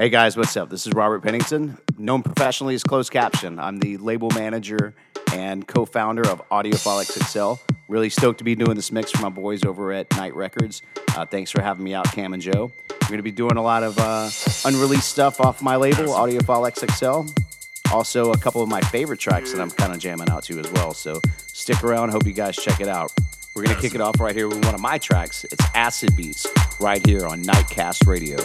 Hey guys, what's up? This is Robert Pennington, known professionally as Closed Caption. I'm the label manager and co founder of Audiophile XXL. Really stoked to be doing this mix for my boys over at Night Records. Uh, thanks for having me out, Cam and Joe. We're going to be doing a lot of uh, unreleased stuff off my label, Audiophile XXL. Also, a couple of my favorite tracks that I'm kind of jamming out to as well. So stick around. Hope you guys check it out. We're going to kick it off right here with one of my tracks. It's Acid Beats right here on Nightcast Radio.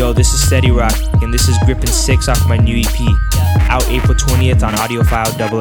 Steady Rock, and this is Gripping 6 off my new EP, out April 20th on Audiophile Double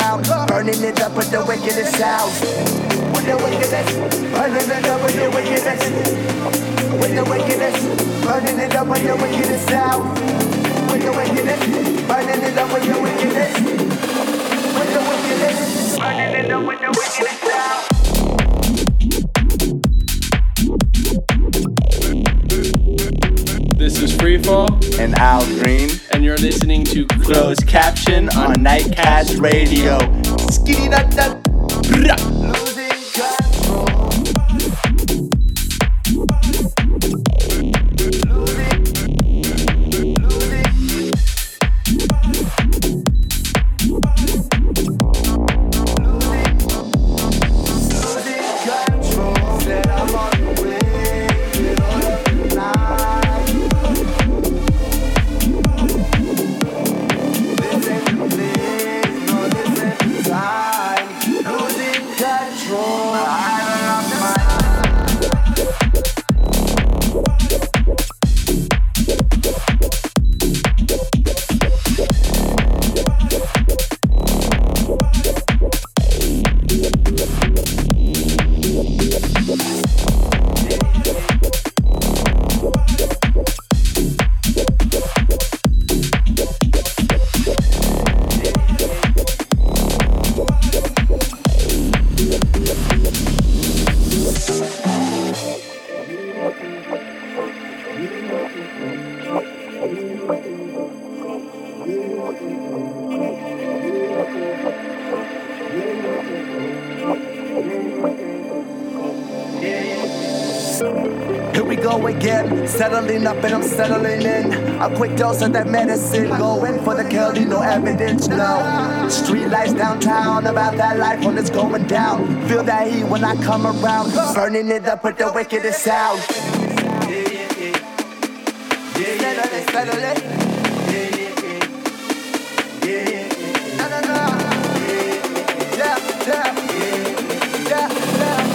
out, burning it up with the wickedest sounds. With the wickedest, burning it up with the wickedest. With the wickedest, burning it up with the wickedest sound. With the wickedest, burning it up with the wickedest. With the wickedest, burning it up with the wickedest sound. This is Freefall and Al Green and you're listening to Closed Caption on Nightcast Radio. Settling up and I'm settling in. A quick dose of that medicine. Going for the Kelly, no evidence, no. Street lights downtown, about that life when it's going down. Feel that heat when I come around. Burning it up with the wickedest sound. Yeah, yeah, yeah. Yeah, Yeah, yeah, yeah. Yeah, yeah, No, no, no. Yeah, yeah, yeah. Yeah, yeah.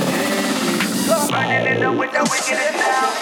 Burning it up with the wickedest sound.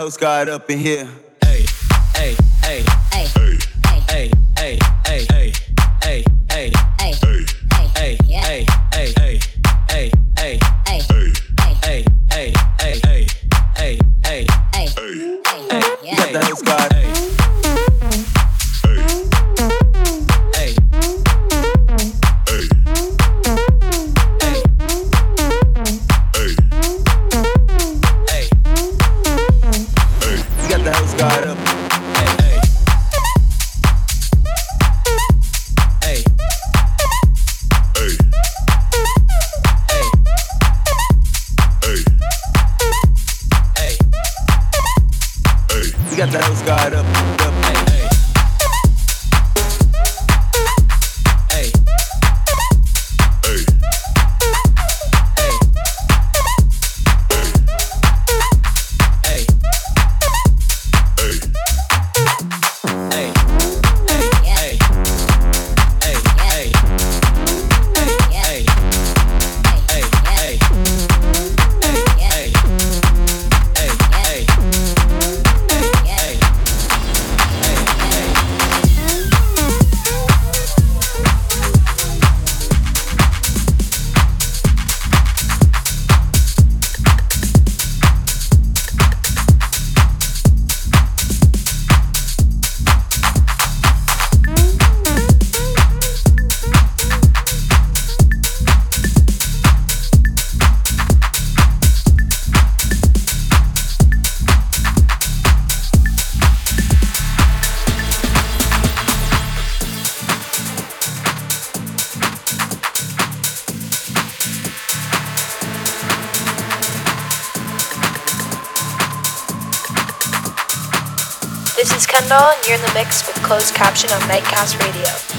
house God up in here. closed caption on Nightcast Radio.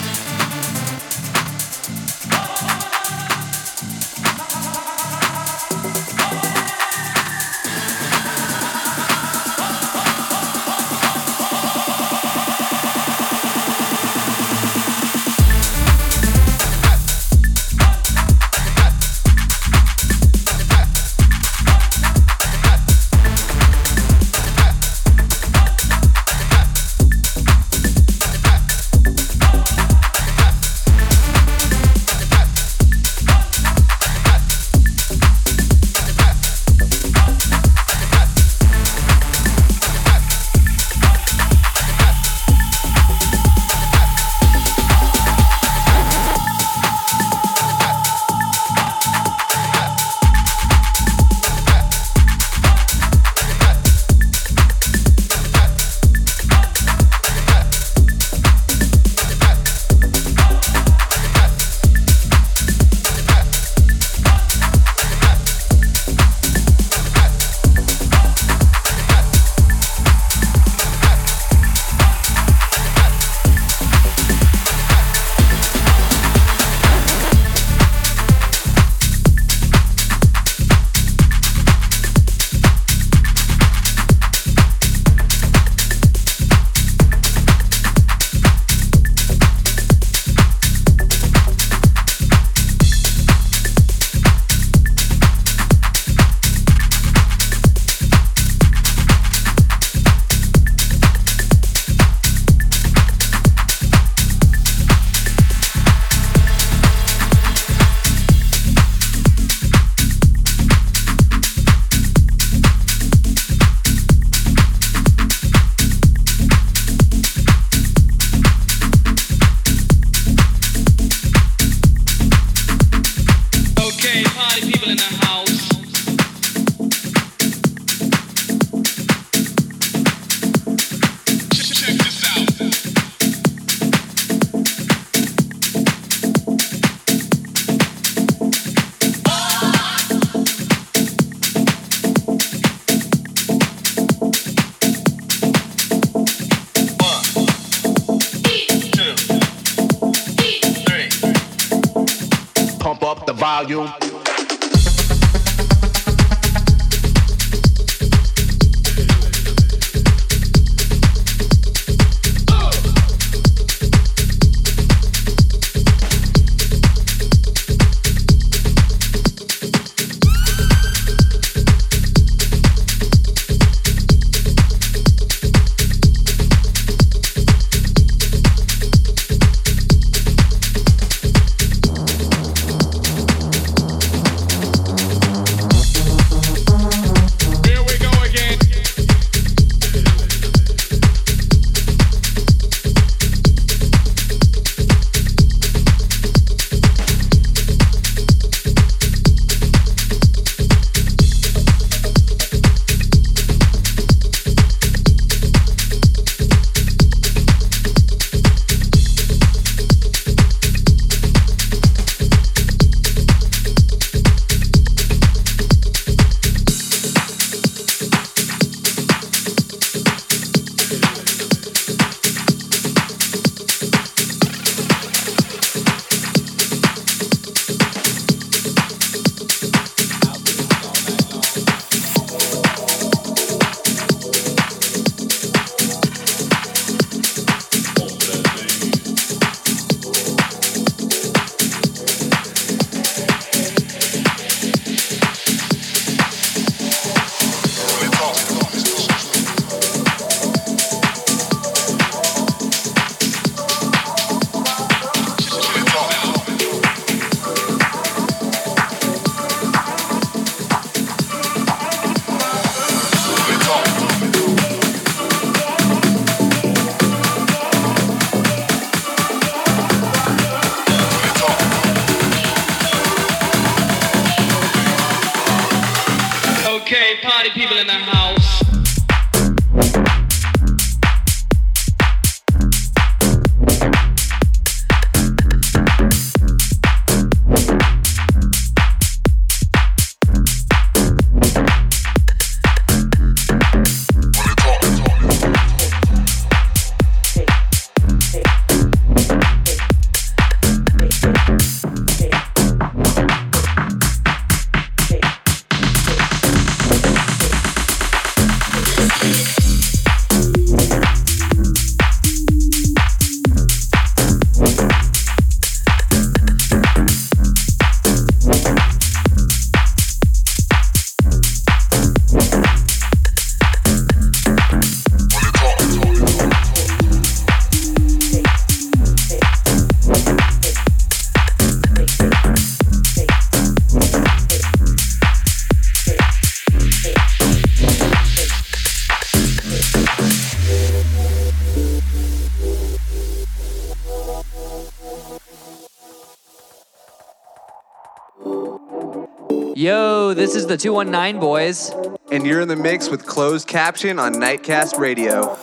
The 219 boys. And you're in the mix with closed caption on Nightcast Radio.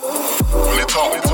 Let's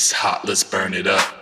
It's hot, let's burn it up.